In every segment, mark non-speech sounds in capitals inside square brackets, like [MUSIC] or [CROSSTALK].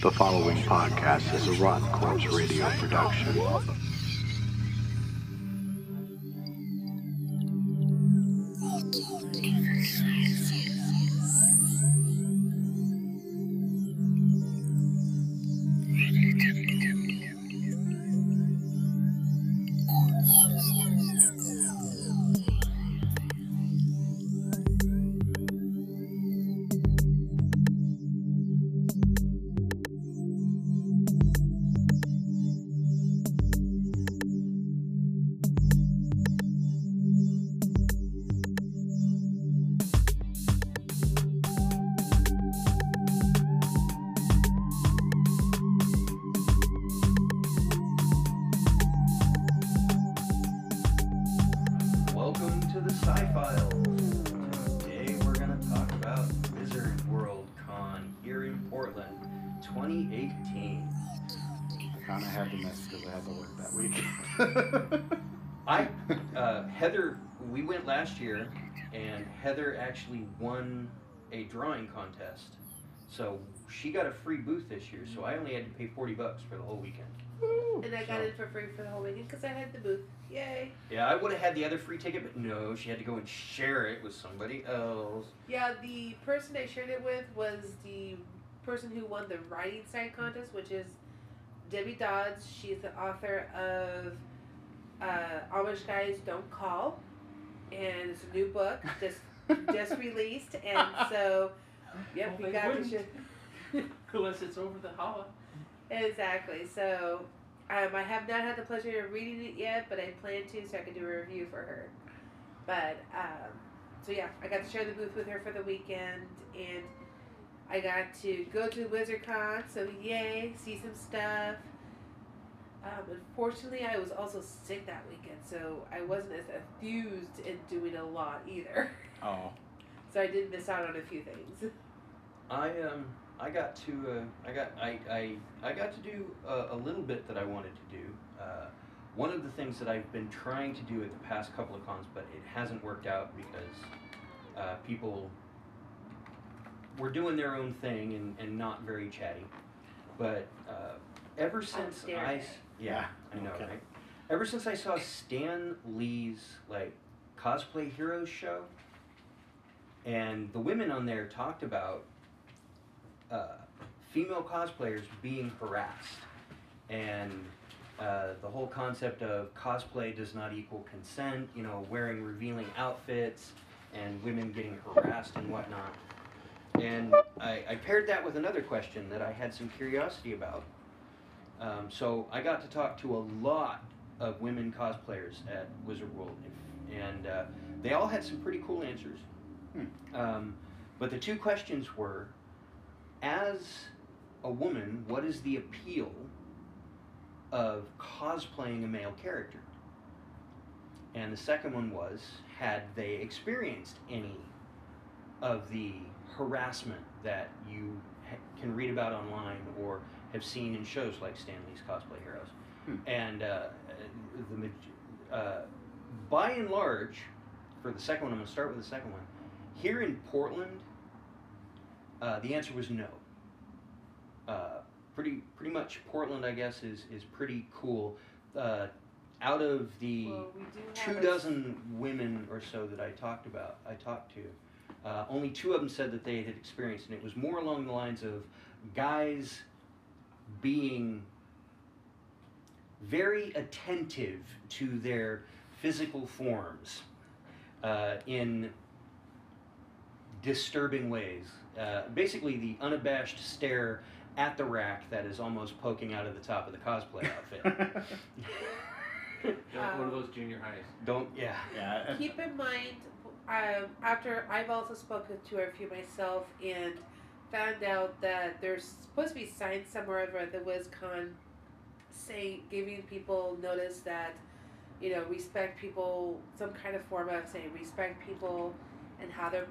The following podcast is a Rotten Corpse radio production. Kind of had to miss because I had to work that week. [LAUGHS] I, uh, Heather, we went last year, and Heather actually won a drawing contest. So she got a free booth this year. So I only had to pay 40 bucks for the whole weekend. And I got it for free for the whole weekend because I had the booth. Yay! Yeah, I would have had the other free ticket, but no, she had to go and share it with somebody else. Yeah, the person I shared it with was the person who won the writing side contest, which is Debbie Dodds. She's the author of uh, Amish Guys Don't Call, and it's a new book just [LAUGHS] just released. And so, yep, Well, we they got to wouldn't. share. Unless it's over the holla. Exactly. So, um, I have not had the pleasure of reading it yet, but I plan to, so I can do a review for her. But um, so yeah, I got to share the booth with her for the weekend, and I got to go to WizardCon. So yay, see some stuff. Um, unfortunately, I was also sick that weekend, so I wasn't as enthused in doing a lot either. [LAUGHS] oh, So I did miss out on a few things. I um I got to uh, I got I, I I got to do a, a little bit that I wanted to do. Uh, one of the things that I've been trying to do at the past couple of cons, but it hasn't worked out because uh, people were doing their own thing and, and not very chatty. But uh, ever since I staring. yeah I know Okay. right. Ever since I saw Stan Lee's like cosplay heroes show, and the women on there talked about uh, female cosplayers being harassed and uh, the whole concept of cosplay does not equal consent, you know, wearing revealing outfits and women getting harassed and whatnot. And I, I paired that with another question that I had some curiosity about. Um, so I got to talk to a lot of women cosplayers at Wizard World, and uh, they all had some pretty cool answers. Um, but the two questions were as a woman, what is the appeal of cosplaying a male character? And the second one was had they experienced any of the harassment that you ha- can read about online or have seen in shows like Stan Lee's Cosplay Heroes? Hmm. And uh, the uh, by and large, for the second one, I'm going to start with the second one. Here in Portland, uh, the answer was no. Uh, pretty pretty much Portland, I guess, is is pretty cool. Uh, out of the Well, we do two dozen women or so that I talked about, I talked to, uh, only two of them said that they had experienced, and it was more along the lines of guys being very attentive to their physical forms uh, in disturbing ways. Uh, basically, the unabashed stare at the rack that is almost poking out of the top of the cosplay outfit. [LAUGHS] Like one of those junior highs. Don't, yeah. yeah. Keep in mind, um, after I've also spoken to a few myself and found out that there's supposed to be signs somewhere over at the WizCon saying, giving people notice that, you know, respect people, some kind of form of saying respect people and how they're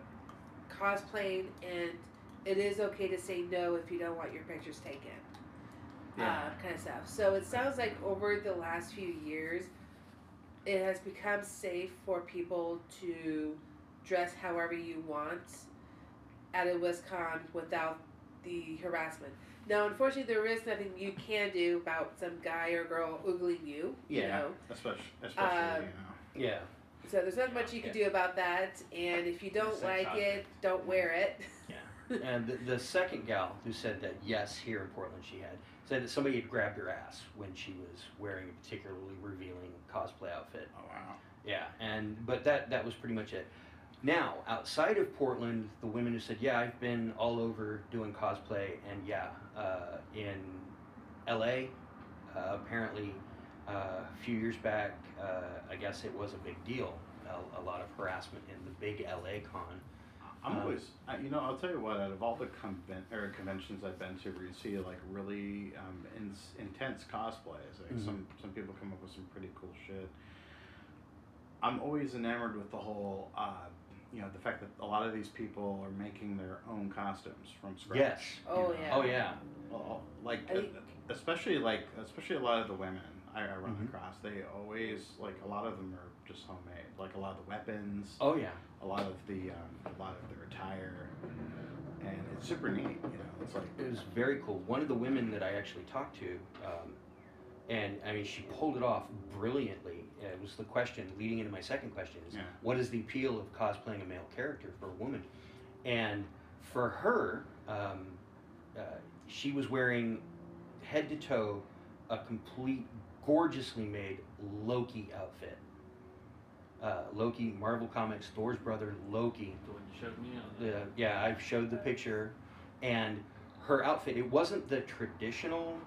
cosplaying, and it is okay to say no if you don't want your pictures taken. Yeah. Uh, kind of stuff. So it sounds like over the last few years, it has become safe for people to dress however you want at a WizCon without the harassment. Now, unfortunately, there is nothing you can do about some guy or girl oogling you. You Yeah. know, Especially, especially Um, you know. Yeah. so there's not much you can do about that. And if you don't like object. it, don't wear it. Yeah. [LAUGHS] and the, the second gal who said that yes, here in Portland she had said that somebody had grabbed her ass when she was wearing a particularly revealing cosplay outfit. Oh wow. Yeah, and but that that was pretty much it. Now, outside of Portland, the women who said, "Yeah, I've been all over doing cosplay," and yeah, uh, in L.A., uh, apparently uh, a few years back, uh, I guess it was a big deal. A, a lot of harassment in the big L.A. con. I'm Um, always, you know, I'll tell you what. Out of all the conven- or conventions I've been to, where you see like really um, in- intense cosplays, like Mhm. some some people come up with some pretty cool shit. I'm always enamored with the whole, uh, you know, the fact that a lot of these people are making their own costumes from scratch. Yes. Oh, know. yeah. Oh yeah. Well, like I uh, especially like especially a lot of the women I, I run Mhm. across, they always like a lot of them are just homemade. Like a lot of the weapons, Oh yeah. a lot of the um, a lot of their attire, and it's super neat. You know, it's like It was very cool. One of the women that I actually talked to, um, and I mean, she pulled it off brilliantly. It was the question leading into my second question: is Yeah. what is the appeal of cosplaying a male character for a woman? And for her, um, uh, she was wearing head to toe a complete, gorgeously made Loki outfit. Uh, Loki, Marvel Comics, Thor's brother, Loki. The one you showed me on the. The, yeah, I showed the picture, and her outfit. It wasn't the traditional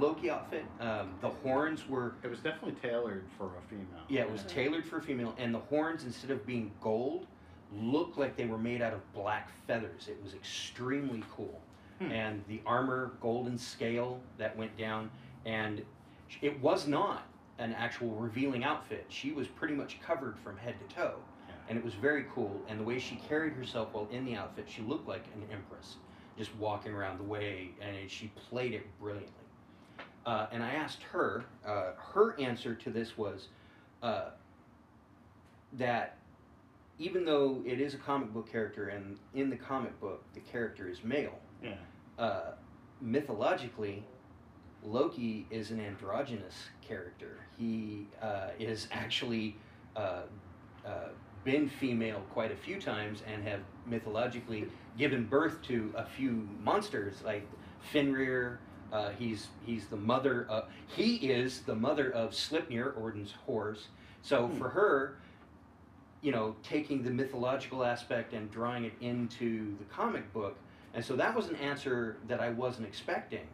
Loki outfit. Um, the horns were it was definitely tailored for a female. yeah, it was tailored for a female, and the horns instead of being gold, looked like they were made out of black feathers. It was extremely cool, Hmm. and the armor golden scale that went down, and it was not an actual revealing outfit. She was pretty much covered from head to toe Yeah. and it was very cool. And the way she carried herself while in the outfit, she looked like an empress, just walking around the way, and she played it brilliantly. Uh, and I asked her, uh, her answer to this was uh, that even though it is a comic book character, and in the comic book the character is male, Yeah. uh, mythologically, Loki is an androgynous character. He uh, is actually uh, uh, been female quite a few times and have mythologically given birth to a few monsters like Fenrir. Uh, he's he's the mother. Of, he is the mother of Sleipnir, Odin's horse. So Hmm. for her, you know, taking the mythological aspect and drawing it into the comic book, and so that was an answer that I wasn't expecting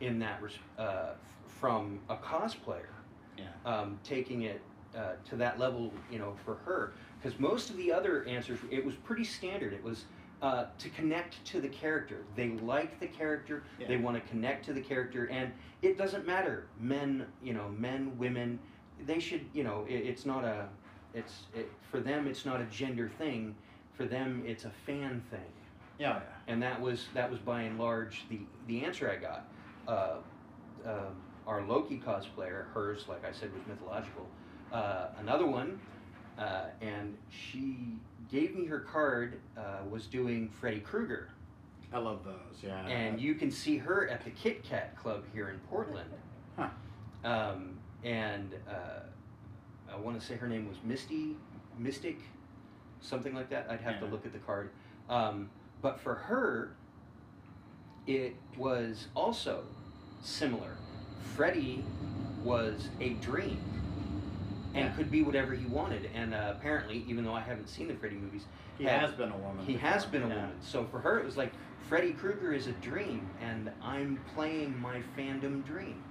in that res- uh, from a cosplayer, Yeah. um, taking it uh, to that level, you know, for her. Because most of the other answers, it was pretty standard. It was uh, to connect to the character. They like the character. They want to connect to the character, and it doesn't matter. Men, you know, men, women, they should, you know, it, it's not a, it's it, for them. It's not a gender thing. For them, it's a fan thing Yeah. Yeah. and that was that was by and large the the answer I got. Uh, um our Loki cosplayer, hers, like I said, was mythological. Uh, another one, uh, and she gave me her card. Uh, was doing Freddy Krueger, I love those. Yeah. and you can see her at the Kit Kat Club here in Portland. Huh. Um, and uh, I want to say her name was Misty, Mystic, something like that. I'd have to look at the card. Um, but for her, it was also similar. Freddy was a dream and Yeah. could be whatever he wanted. And uh, apparently, even though I haven't seen the Freddy movies, he had- has been a woman. he has been a yeah. woman. So for her, it was like Freddy Krueger is a dream, and I'm playing my fandom dream,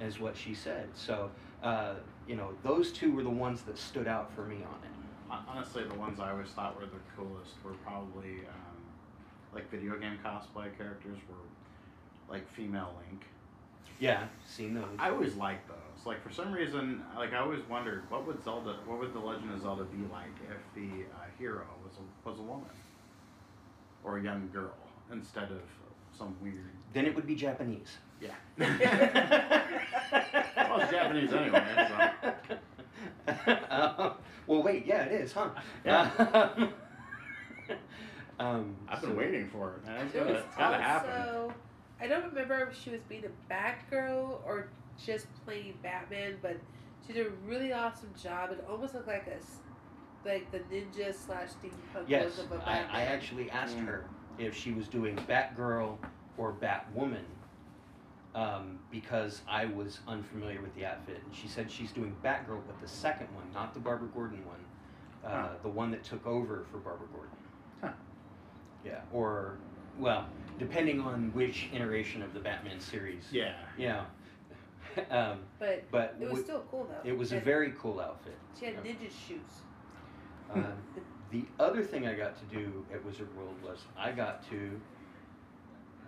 is what she said. So, uh, you know, those two were the ones that stood out for me on it. Honestly, the ones I always thought were the coolest were probably um, like video game cosplay characters were like female Link. Yeah, seen those. I always liked those. Like for some reason, like I always wondered what would Zelda, what would the Legend of Zelda be like if the uh, hero was a, was a woman or a young girl instead of some weird. Then it would be Japanese. Yeah. [LAUGHS] well, it's Japanese anyway. So. Uh, well, wait, yeah, it is, huh? [LAUGHS] um, I've been so- waiting for it, man. It's There gotta, was it's gotta happen. also I don't remember if she was being a Batgirl or just playing Batman, but she did a really awesome job. It almost looked like a like the ninja slash steampunk Yes, look of a I, Batman. I actually asked Mm. her if she was doing Batgirl or Batwoman um, because I was unfamiliar with the outfit. And she said she's doing Batgirl, but the second one, not the Barbara Gordon one, uh, Huh. the one that took over for Barbara Gordon. Huh. Yeah, or, well, depending on which iteration of the Batman series. Yeah. Yeah. [LAUGHS] um, but but it was still cool though. it was a very cool outfit. She had ninja shoes. Um, [LAUGHS] the other thing I got to do at Wizard World was I got to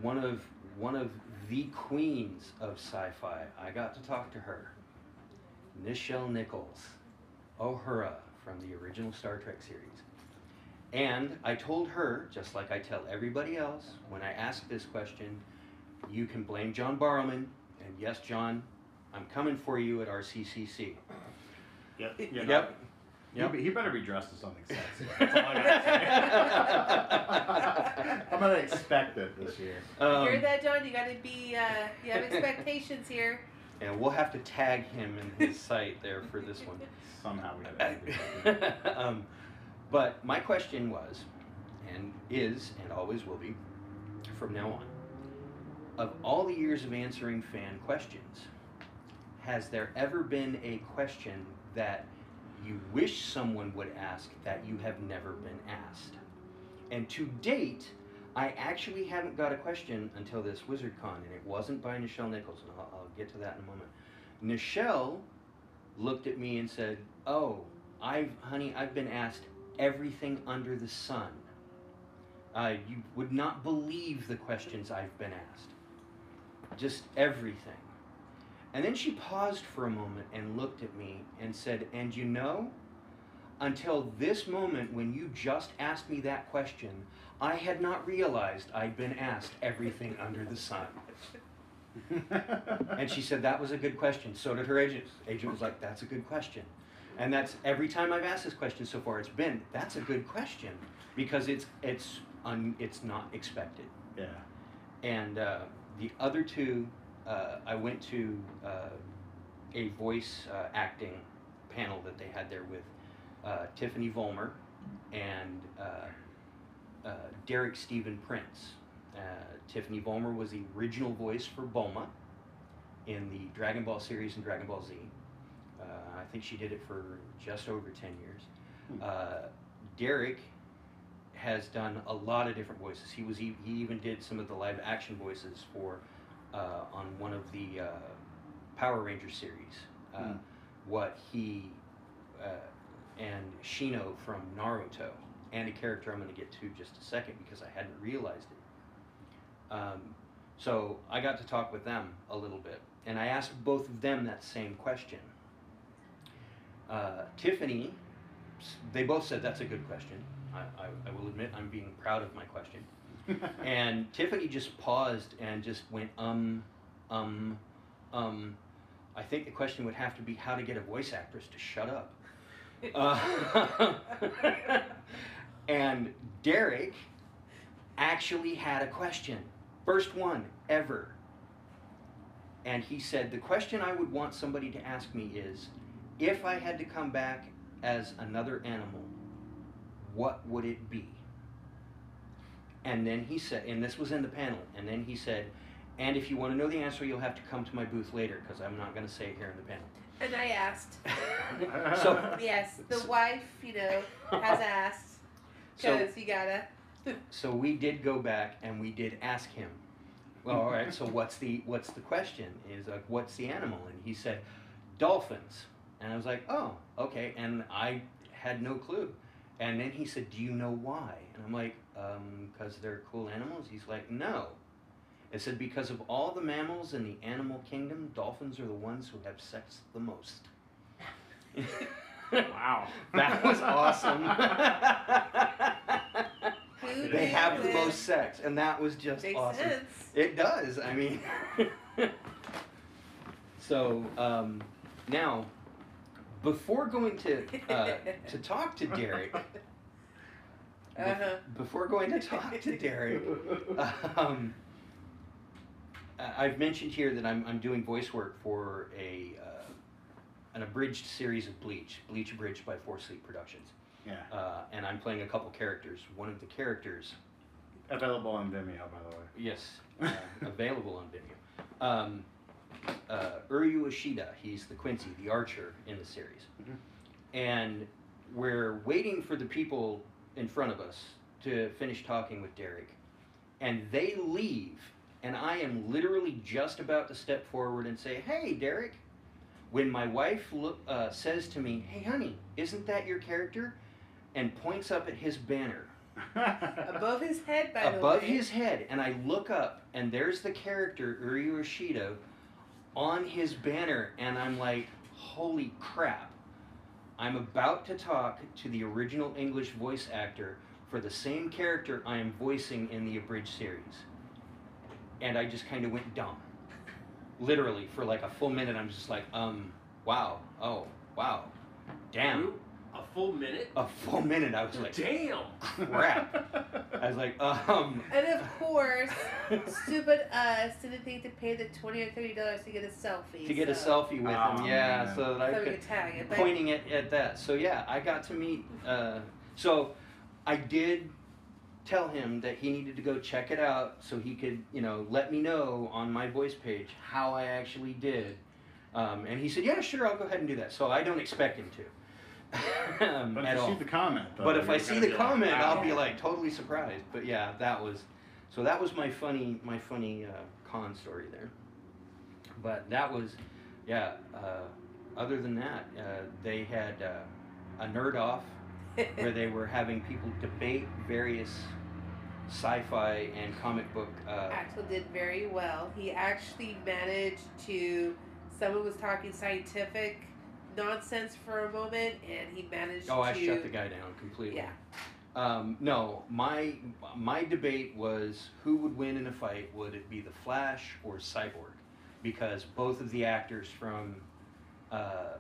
one of one of the queens of sci-fi. I got to talk to her, Nichelle Nichols, Uhura from the original Star Trek series. And I told her, just like I tell everybody else, when I ask this question, you can blame John Barrowman, and yes, John, I'm coming for you at RCCC. Yep. You know, Yep. He, Yep. be- he better be dressed as something sexy. That's all I gotta [LAUGHS] say. [LAUGHS] I'm gonna expect it this year. Um, Hear that, John? You gotta be. Uh, you have expectations here. [LAUGHS] And we'll have to tag him in his site there for this one. Somehow we gotta um, but my question was, and is, and always will be, from now on, of all the years of answering fan questions, has there ever been a question that you wish someone would ask that you have never been asked? And to date, I actually haven't got a question until this WizardCon, and it wasn't by Nichelle Nichols, and I'll, I'll get to that in a moment. Nichelle looked at me and said, "Oh, I've, honey, I've been asked everything under the sun. Uh, you would not believe the questions I've been asked. Just everything." And then she paused for a moment and looked at me and said, "And you know, until this moment when you just asked me that question, I had not realized I'd been asked everything under the sun." And she said that was a good question. So did her agent. Agent was like, "That's a good question," and that's every time I've asked this question so far. It's been, "That's a good question," because it's it's un, it's not expected. yeah. And uh, the other two, uh, I went to uh, a voice uh, acting panel that they had there with uh, Tiffany Vollmer and uh, uh, Derek Stephen Prince. Uh, Tiffany Vollmer was the original voice for Bulma in the Dragon Ball series and Dragon Ball Z. Uh, I think she did it for just over 10 years. Hmm. Uh, Derek has done a lot of different voices. He was e- he even did some of the live action voices for uh, on one of the uh, Power Ranger series. Uh, Hmm. What he uh, and Shino from Naruto, and a character I'm going to get to just a second because I hadn't realized it. Um, so I got to talk with them a little bit, and I asked both of them that same question. Uh, Tiffany, they both said that's a good question. I, I, I will admit I'm being proud of my question. [LAUGHS] And Tiffany just paused and just went, um, um, um. I think the question would have to be how to get a voice actress to shut up. [LAUGHS] Uh, [LAUGHS] and Derek actually had a question. First one ever. And he said, The question I would want somebody to ask me is if I had to come back as another animal, what would it be? And then he said, and this was in the panel, and then he said, and if you want to know the answer, you'll have to come to my booth later because I'm not going to say it here in the panel. And I asked. so, [LAUGHS] Yes, the So- wife, you know, has asked. [LAUGHS] so, you gotta. [LAUGHS] so we did go back and we did ask him. Well, all right. So what's the what's the question? Is like what's the animal? And he said, dolphins. And I was like, oh, okay. And I had no clue. And then he said, do you know why? And I'm like, um, because they're cool animals. He's like, no. I said because of all the mammals in the animal kingdom, dolphins are the ones who have sex the most. [LAUGHS] wow. [LAUGHS] That was awesome. They have the most sex, and that was just Makes awesome. sense. It does. I mean, [LAUGHS] so um, now, before going to uh, [LAUGHS] to talk to Derek, Uh-huh. before going to talk to Derek, um, I- I've mentioned here that I'm, I'm doing voice work for a uh, an abridged series of Bleach, Bleach abridged by Four Sleep Productions, Yeah. uh, and I'm playing a couple characters. One of the characters, Available on Vimeo, by the way. yes, uh, available on Vimeo. Um, uh, Uryu Ishida, he's the Quincy, the archer in the series, Mhm. and we're waiting for the people in front of us to finish talking with Derek, and they leave, and I am literally just about to step forward and say, "Hey, Derek," when my wife look, uh, says to me, "Hey, honey, isn't that your character?" and points up at his banner [LAUGHS] Above his head, by the way. above his head, and I look up, and there's the character Uryu Ishida on his banner, and I'm like, holy crap! I'm about to talk to the original English voice actor for the same character I am voicing in the abridged series, and I just kind of went dumb. Literally, for like a full minute, I'm just like, um, wow, oh, wow, damn. You? A full minute? A full minute, I was like, Damn! crap. I was like, um. And of course, stupid us didn't think to pay the twenty or thirty dollars to get a selfie. to get a selfie with Oh, him, yeah, man. so that I So could could tag it. Pointing it at that. So yeah, I got to meet. Uh, so I did tell him that he needed to go check it out so he could, you know, let me know on my voice page how I actually did. Um, and he said, "Yeah, sure, I'll go ahead and do that." So I don't expect him to. Um, [LAUGHS] But at if you all. see the comment, though, But if I see the be like, comment, "Wow." I'll be like totally surprised. But yeah, that was so that was my funny my funny uh, con story there. But that was yeah. Uh, other than that, uh, they had uh, a nerd off [LAUGHS] where they were having people debate various sci-fi and comic book. Uh, Axel did very well. He actually managed to. Someone was talking scientific nonsense for a moment, and he managed oh, to. I shut the guy down completely. Yeah. Um, no, my my debate was who would win in a fight. Would it be the Flash or Cyborg? Because both of the actors from uh,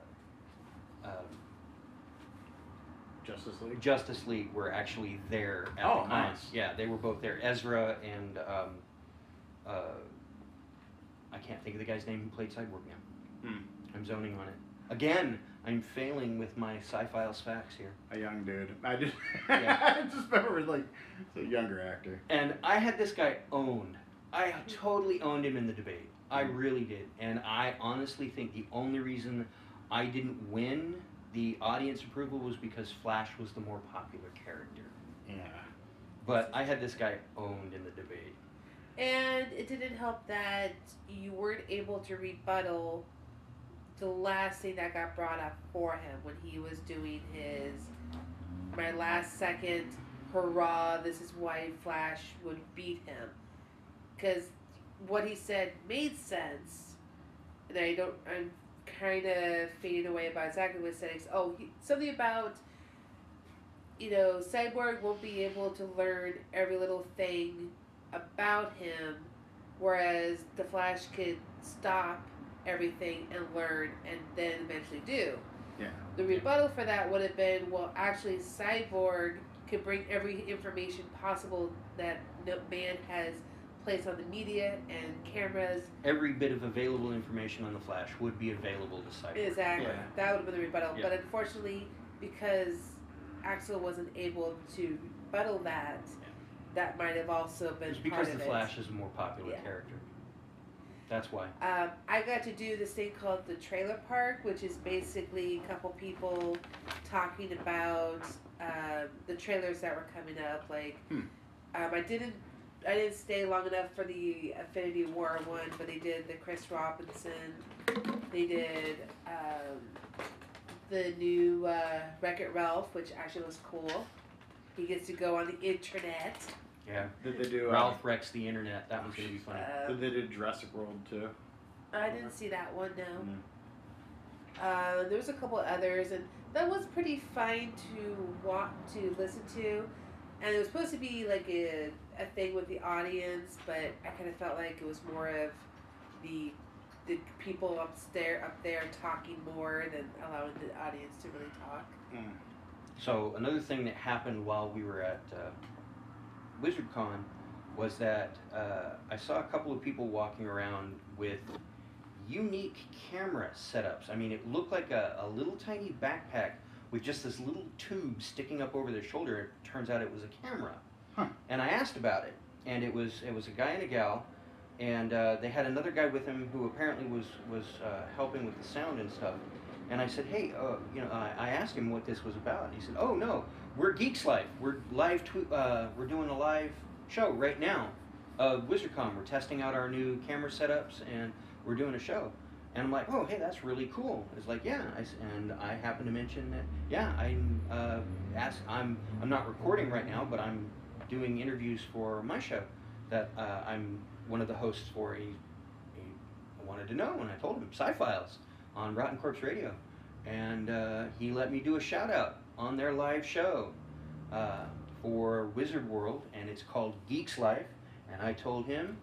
um, Justice League. Justice League were actually there at Oh, the con. nice. Yeah, they were both there. Ezra and um, uh, I can't think of the guy's name who played Cyborg now. Hmm. I'm zoning on it again. I'm failing with my sci-fi facts here. A young dude. I just, [LAUGHS] Yeah. I just remember like it's a younger actor. And I had this guy owned. I totally owned him in the debate. I mm-hmm. really did. And I honestly think the only reason I didn't win the audience approval was because Flash was the more popular character. Yeah. But I had this guy owned in the debate. And it didn't help that you weren't able to rebuttal the last thing that got brought up for him when he was doing his my last second hurrah, this is why Flash would beat him. Because what he said made sense. And I don't, I'm kind of fading away about exactly what he said. Oh, he, something about, you know, Cyborg won't be able to learn every little thing about him, whereas the Flash could stop everything and learn and then eventually do. Yeah. The rebuttal for that would have been, well, actually, Cyborg could bring every information possible that no man has placed on the media and cameras. Every bit of available information on the Flash would be available to Cyborg. Exactly. Yeah. That would have been the rebuttal. Yeah. But unfortunately, because Axel wasn't able to rebuttal that, that might have also been It's because the it. Flash is a more popular Yeah. character. That's why. Um, I got to do this thing called the trailer park, which is basically a couple people talking about um, the trailers that were coming up. Like, Hmm. um, I didn't, I didn't stay long enough for the Infinity War one, but they did the Christopher Robin. They did um, the new uh, Wreck It Ralph, which actually was cool. He gets to go on the internet. Yeah. Did they do? Uh, Ralph wrecks the internet. That one's gonna be funny. Uh, Did they do Jurassic World too? I didn't see that one. No. No. Uh, there was a couple others, and that was pretty fine to want to listen to. And it was supposed to be like a, a thing with the audience, but I kind of felt like it was more of the the people upstairs up there talking more than allowing the audience to really talk. Mm. So another thing that happened while we were at uh, WizardCon was that uh, I saw a couple of people walking around with unique camera setups. I mean, it looked like a, a little tiny backpack with just this little tube sticking up over their shoulder. It turns out it was a camera. Huh. And I asked about it, and it was it was a guy and a gal, and uh, they had another guy with him who apparently was was uh, helping with the sound and stuff. And I said, hey, uh, you know, I, I asked him what this was about. And he said, oh no, we're Geeks Life. We're live. Uh, we're doing a live show right now of WizardCon. We're testing out our new camera setups and we're doing a show. And I'm like, oh, hey, that's really cool. It's like, yeah. I and I happen to mention that, yeah, I'm uh, ask, I'm I'm not recording right now, but I'm doing interviews for my show that uh, I'm one of the hosts for. He, he wanted to know, and I told him Sci-Files on Rotten Corpse Radio, and uh, he let me do a shout out on their live show uh, for Wizard World, and it's called Geeks Life. And I told him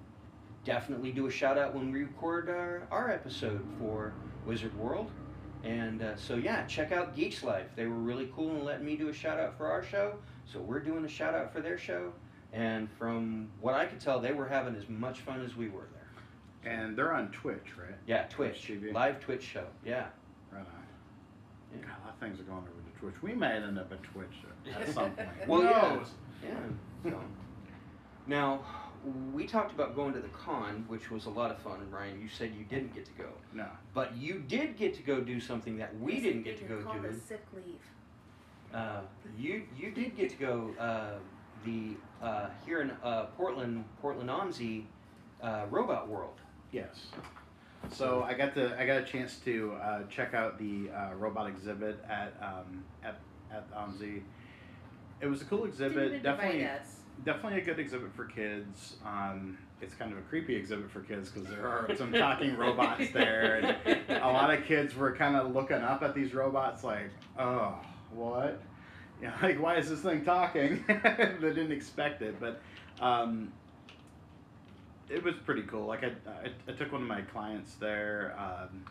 definitely do a shout out when we record our, our episode for Wizard World. And uh, so, yeah, check out Geeks Life. They were really cool and letting me do a shout out for our show. So, we're doing a shout out for their show. And from what I could tell, they were having as much fun as we were there. And they're on Twitch, right? Yeah, Twitch. Twitch TV. Live Twitch show. Yeah. Right on. Yeah. God, a lot of things are going Twitch. We may end up at Twitch at [LAUGHS] some point. Well, Who knows? Yeah. So. Now, we talked about going to the con, which was a lot of fun. Ryan, you said you didn't get to go. No. But you did get to go do something that we Yes, didn't get to can go call do. it sick leave. Uh, you you did get to go uh, the uh, here in uh, Portland Portland OMSI uh, Robot World. Yes. So I got the I got a chance to uh, check out the uh, robot exhibit at um, at at OMSI. It was a cool exhibit. Definitely definitely a good exhibit for kids. Um, it's kind of a creepy exhibit for kids because there are some talking robots [LAUGHS] there, and a lot of kids were kind of looking up at these robots like, oh, what? Yeah, [LAUGHS] like why is this thing talking? [LAUGHS] they didn't expect it, but um, it was pretty cool. Like I, I, I took one of my clients there. Um,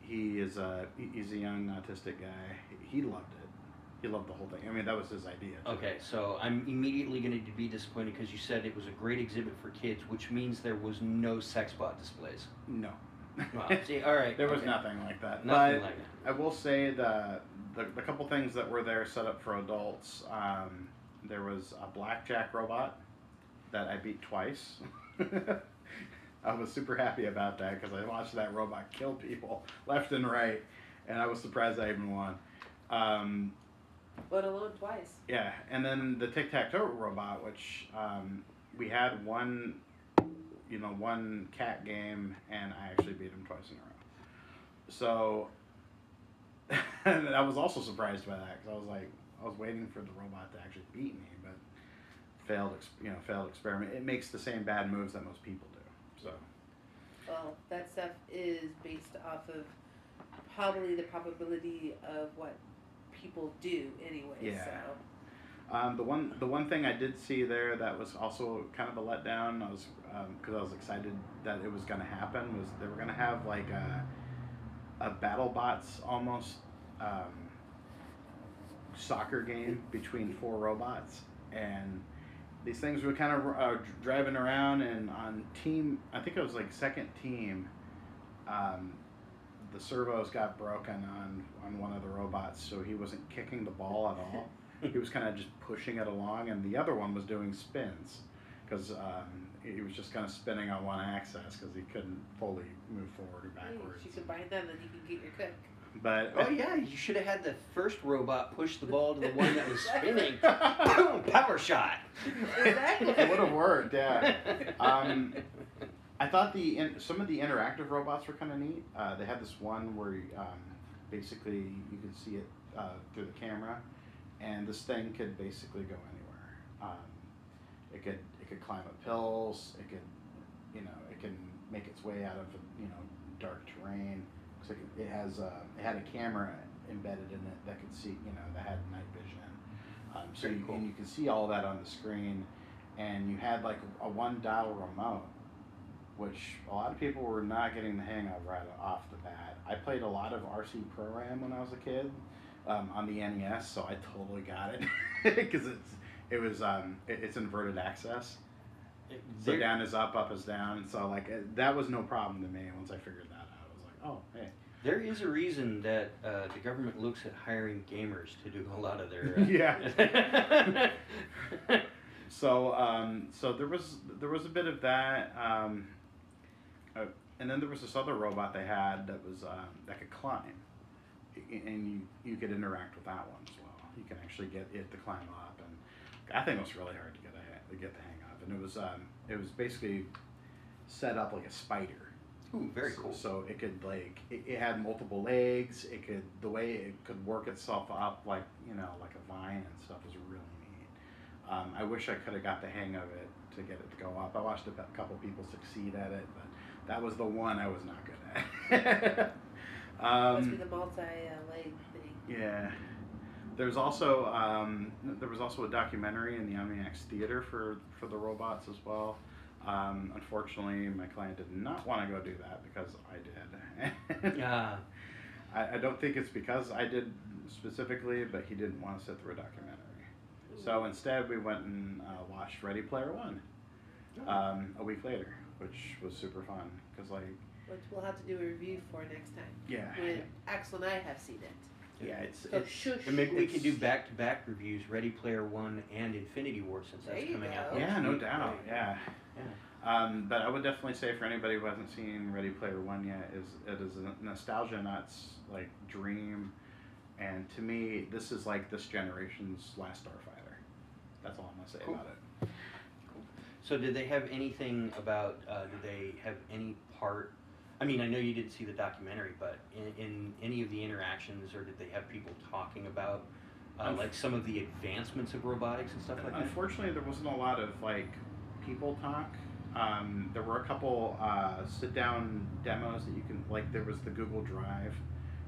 he is a he's a young autistic guy. He loved it. He loved the whole thing. I mean, that was his idea. too. Okay, so I'm immediately going to be disappointed because you said it was a great exhibit for kids, which means there was no sex bot displays. No. Wow. [LAUGHS] See, all right. there was okay. nothing like that. Nothing but like that. I will say the, the the couple things that were there set up for adults. Um, there was a blackjack robot that I beat twice. [LAUGHS] [LAUGHS] I was super happy about that because I watched that robot kill people [LAUGHS] left and right, and I was surprised I even won. Um, But alone twice. yeah, and then the tic tac toe robot, which um, we had one, you know, one cat game, and I actually beat him twice in a row. So, [LAUGHS] and I was also surprised by that because I was like, I was waiting for the robot to actually beat me, failed, ex- you know, failed experiment. It makes the same bad moves that most people do. So, Well, that stuff is based off of probably the probability of what people do anyway. Yeah. So. Um, the one the one thing I did see there that was also kind of a letdown. I was because I was excited that it was going to happen. Was they were going to have like a a battle bots almost um, soccer game between four robots and these things were kind of uh, driving around and on team I think it was like second team um, the servos got broken on on one of the robots so he wasn't kicking the ball at all [LAUGHS] he was kind of just pushing it along, and the other one was doing spins because um, he was just kind of spinning on one axis because he couldn't fully move forward or Hey, backwards. you combine them, then you can get your cook. But Oh yeah, you should have had the first robot push the ball to the one that was [LAUGHS] spinning. Boom! Power shot. Exactly. it would have worked. Yeah. [LAUGHS] Um, I thought the in, some of the interactive robots were kind of neat. Uh, they had this one where um, basically you could see it uh, through the camera, and this thing could basically go anywhere. Um, it could it could climb up hills. It could you know it can make its way out of you know dark terrain. So it, it has uh, it had a camera embedded in it that could see you know that had night vision. Um, so you, cool. and you can see all that on the screen, and you had like a one dial remote, which a lot of people were not getting the hang of right off the bat. I played a lot of RC Pro-Am when I was a kid um, on the NES, so I totally got it [LAUGHS] because it's it was um, it, it's inverted axis, So There- down is up, up is down. So like it, that was no problem to me once I figured oh hey. There is a reason that uh, the government looks at hiring gamers to do a lot of their. [LAUGHS] Uh, Yeah. [LAUGHS] So um, so there was there was a bit of that, um, uh, and then there was this other robot they had that was um, that could climb, and you you could interact with that one as well. You can actually get it to climb up, and I think it was really hard to get a to get the hang of, and it was um, it was basically set up like a spider. Ooh, very So- cool. So it could like it, it had multiple legs. It could the way it could work itself up like you know like a vine and stuff was really neat. Um, I wish I could have got the hang of it to get it to go up. I watched a couple people succeed at it, but that was the one I was not good at. [LAUGHS] Must be um, the multi uh, leg thing. yeah. There's also um, there was also a documentary in the OMNIMAX Theater for for the robots as well. Um, unfortunately, my client did not want to go do that because I did. [LAUGHS] Ah, I, I don't think it's because I did specifically, but he didn't want to sit through a documentary. So instead, we went and uh, watched Ready Player One um, a week later, which was super fun because like Which we'll have to do a review for next time. yeah When Axel and I have seen it. Yeah it's, So it's shush. and maybe we could do back to back reviews, Ready Player One and Infinity War, since that's you coming out. go. next yeah no week. doubt yeah. Um, but I would definitely say for anybody who hasn't seen Ready Player One yet, is it is a nostalgia nuts like dream, and to me this is like this generation's Last Starfighter. That's all I'm gonna say Cool. about it. So did they have anything about? Uh, did they have any part? I mean, I know you didn't see the documentary, but in, in any of the interactions, or did they have people talking about, uh, like some of the advancements of robotics and stuff like that? Unfortunately, there wasn't a lot of like people talk. Um, there were a couple uh, sit-down demos that you can like. There was the Google Drive,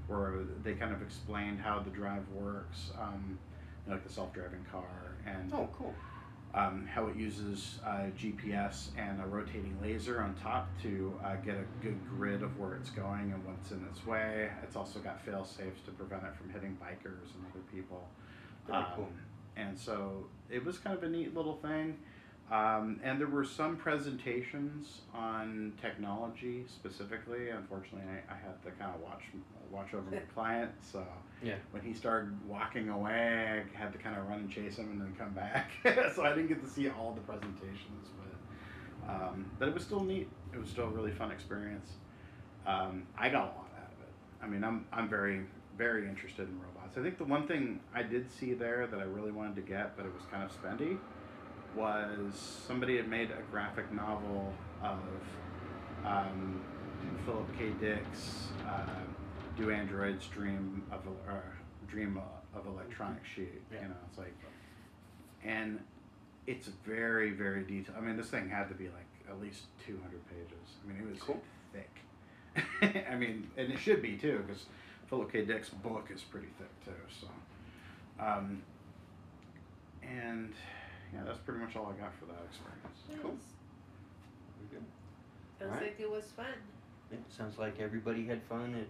where they kind of explained how the drive works, um, you know, like the self-driving car, and Oh, cool. Um, how it uses uh, GPS and a rotating laser on top to uh, get a good grid of where it's going and what's in its way. It's also got fail safes to prevent it from hitting bikers and other people. Very Um, cool. And so it was kind of a neat little thing. Um, and there were some presentations on technology specifically. Unfortunately, I, I had to kind of watch watch over my [LAUGHS] client. So Yeah. when he started walking away, I had to kind of run and chase him and then come back. [LAUGHS] so I didn't get to see all the presentations, but um, but it was still neat. It was still a really fun experience. Um, I got a lot out of it. I mean, I'm I'm very very interested in robots. I think the one thing I did see there that I really wanted to get, but it was kind of spendy, was somebody had made a graphic novel of um, Philip K. Dick's uh, "Do Androids Dream of a- Dream of Electronic Sheep?" Yeah. You know, it's like, and it's very very detailed. I mean, this thing had to be like at least two hundred pages. I mean, it was Cool. thick. [LAUGHS] I mean, and it should be too, because Philip K. Dick's book is pretty thick too. So, um, and yeah, that's pretty much all I got for that experience. Cool. Nice. Very good. Sounds Alright. like it was fun. Yeah, sounds like everybody had fun at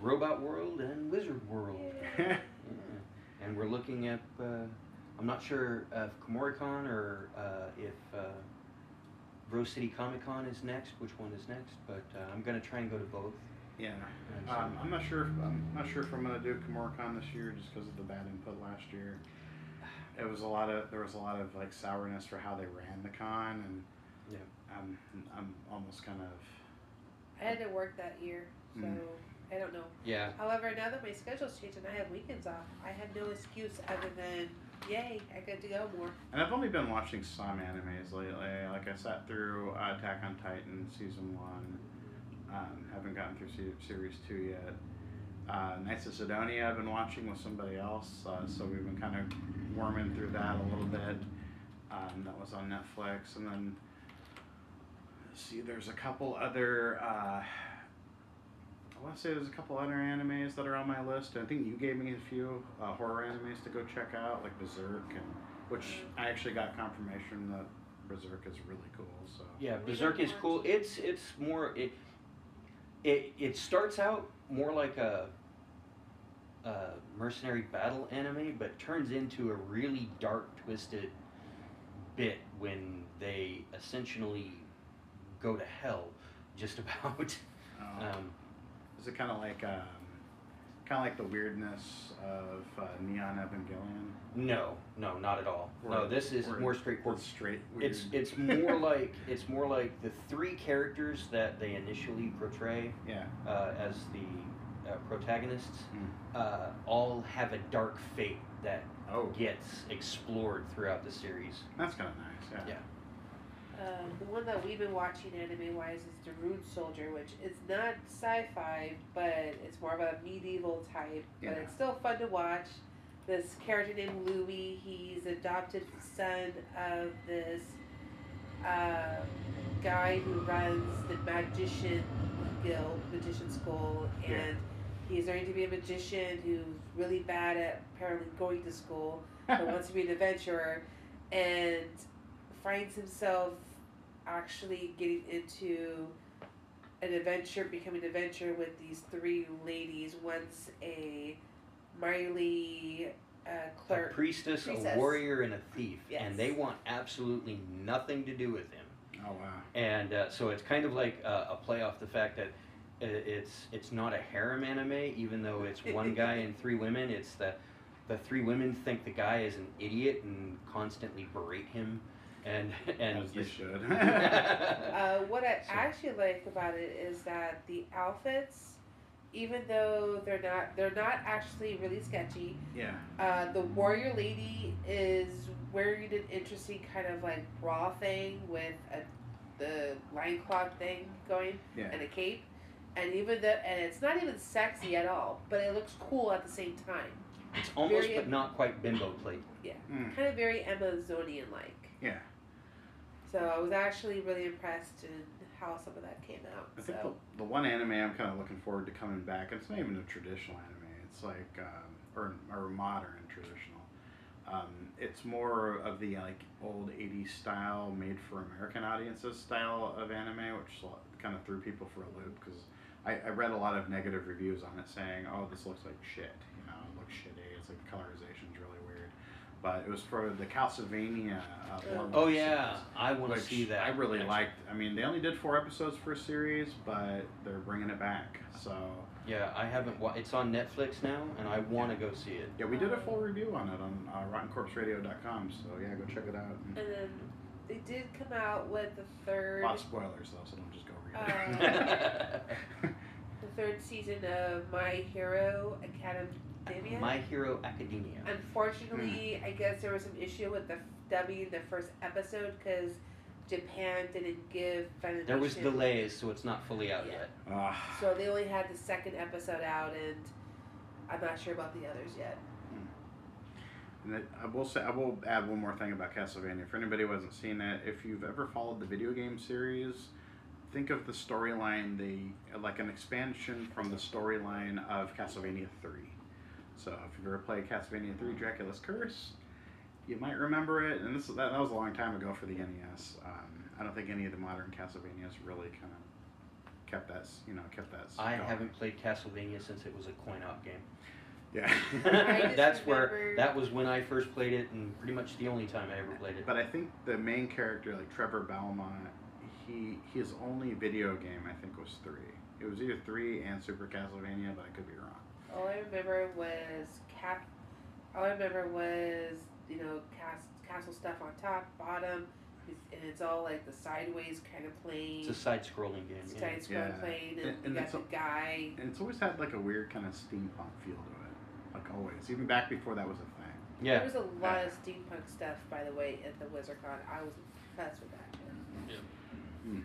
Robot World and Wizard World. Yeah. [LAUGHS] Yeah. And we're looking at, uh, I'm not sure if Kumoricon or uh, if uh, Rose City Comic Con is next, which one is next, but uh, I'm going to try and go to both. Yeah. And so- Um, I'm not sure. If, I'm not sure if I'm gonna do Kumoricon this year, just because of the bad input last year. It was a lot of there was a lot of like sourness for how they ran the con, and Yeah. I'm I'm almost kind of I had to work that year, so Mm. I don't know. yeah. However, now that my schedule's changed and I have weekends off, I have no excuse other than, yay, I get to go more. And I've only been watching some animes lately. Like I sat through uh, Attack on Titan season one. Um, haven't gotten through se- series two yet. Uh, Knights of Sidonia I've been watching with somebody else, uh, so we've been kind of worming through that a little bit. Um, that was on Netflix, and then see, there's a couple other. Uh, I want to say there's a couple other animes that are on my list. I think you gave me a few uh, horror animes to go check out, like Berserk, and which I actually got confirmation that Berserk is really cool. So Yeah, Berserk is cool. It's it's more it it it starts out more like a, a mercenary battle anime, but turns into a really dark, twisted bit when they essentially go to hell, just [LAUGHS] about. Oh. Um, Is it kind of like um, kind of like the weirdness of uh, Neon Evangelion? no, no, not at all. no, this is more straightforward. straight weird. It's it's more [LAUGHS] like it's more like the three characters that they initially portray yeah. uh, as the uh, protagonists Mm. uh, all have a dark fate that Oh, gets explored throughout the series. that's kind of nice. Yeah. Yeah. Um, the one that we've been watching anime wise is the Rune Soldier, which is not sci-fi, but it's more of a medieval type. But it's still fun to watch. This character named Louis, he's adopted son of this uh, guy who runs the magician guild, magician school, and Yeah. he's learning to be a magician who's really bad at apparently going to school but [LAUGHS] wants to be an adventurer and finds himself actually getting into an adventure, becoming an adventurer with these three ladies. Once a Marley uh, A priestess, Priestess. a warrior, and a thief, Yes. and they want absolutely nothing to do with him. oh wow. And uh, so it's kind of like a, a play off the fact that it's it's not a harem anime, even though it's [LAUGHS] one guy and three women. It's the the three women think the guy is an idiot and constantly berate him, and [LAUGHS] and As they should. [LAUGHS] Uh, what I So- actually like about it is that the outfits, even though they're not they're not actually really sketchy. yeah. Uh, the warrior lady is wearing an interesting kind of like bra thing with a the loincloth thing going Yeah. and a cape. And even though, and it's not even sexy at all, but it looks cool at the same time. it's almost very- but not quite bimbo plate. Mm. Kind of very Amazonian like. Yeah. So I was actually really impressed in how some of that came out. I think so. the, the one anime I'm kind of looking forward to coming back, and it's not even a traditional anime. It's like um, or or modern traditional. Um, it's more of the like old '80s style, made for American audiences style of anime, which kind of threw people for a loop because I, I read a lot of negative reviews on it saying, "Oh, this looks like shit." You know, it looks shitty. It's like the colorization's really weird. But it was for the Castlevania. Uh, Blood Oh yeah, series I want to see that. I really actually. liked. I mean, they only did four episodes for a series, but they're bringing it back. So Yeah, I haven't. Wa- it's on Netflix now, and I want to go see it. yeah, we did a full review on it on uh, RottenCorpseRadio.com. So yeah, go check it out. And And then they did come out with the a third, lot of spoilers though, so don't just go read Uh, it. [LAUGHS] the third season of My Hero Academia. My Hero Academia. Unfortunately, I guess there was some issue with the dubbing the first episode because Japan didn't give Funimation. There was delays, so it's not fully out Yeah. yet. Ah, So they only had the second episode out, and I'm not sure about the others yet. and it, I will say I will add one more thing about Castlevania. For anybody who hasn't seen it, if you've ever followed the video game series, think of the storyline the like an expansion from the storyline of Castlevania Three. So if you've ever played Castlevania Three: Dracula's Curse, you might remember it. And this that, that was a long time ago for the NES. Um, I don't think any of the modern Castlevanias really kind of kept that you know kept that. I going. haven't played Castlevania since it was a coin-op game. Yeah. [LAUGHS] [LAUGHS] That's just where that was when I first played it, and pretty much the only time I ever played it. But I think the main character, like Trevor Belmont, he his only video game I think was three. It was either three and Super Castlevania, but I could be wrong. All I remember was cap. All I remember was you know cast castle stuff on top, bottom, and it's all like the sideways kind of plane, It's a side-scrolling game. Yeah. side scrolling Yeah. plane, and, And- and you got it's the guy. And it's always had like a weird kind of steampunk feel to it, like always, even back before that was a thing. Yeah. There was a lot of steampunk stuff, by the way, at the WizardCon. I was impressed with that. Hmm.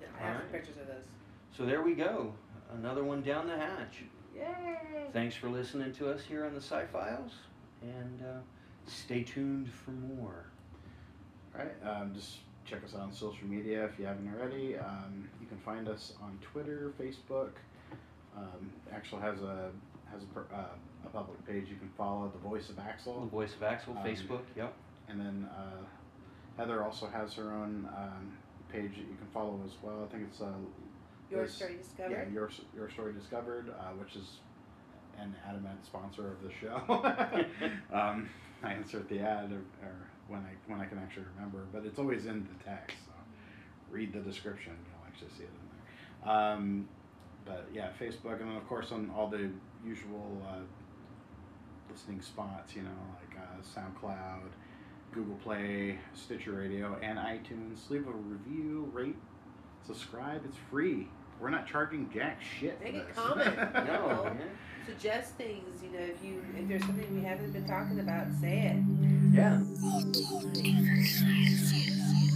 Yeah, I have some pictures of those. So there we go. Another one down the hatch. Yay! Thanks for listening to us here on the Sci Files, and uh, stay tuned for more. All right, um, just check us out on social media if you haven't already. Um, you can find us on Twitter, Facebook. Um, Axel has a has a, uh, a public page you can follow. The Voice of Axel. The voice of Axel, Um, Facebook. Yep. And then uh, Heather also has her own um, page that you can follow as well. I think it's uh, Your story discovered. yeah, your your story discovered, uh, which is an adamant sponsor of the show. [LAUGHS] [LAUGHS] um, I insert the ad or, or when I when I can actually remember, but it's always in the text. So read the description, you'll actually see it in there. Um, but yeah, Facebook, and then of course on all the usual uh, listening spots, you know, like uh, SoundCloud, Google Play, Stitcher Radio, and iTunes. Leave a review, rate, subscribe. It's free. We're not charging jack shit Make a this. comment. [LAUGHS] No, man. Suggest things, you know, if you if there's something we haven't been talking about, say it. Yeah. Thank you.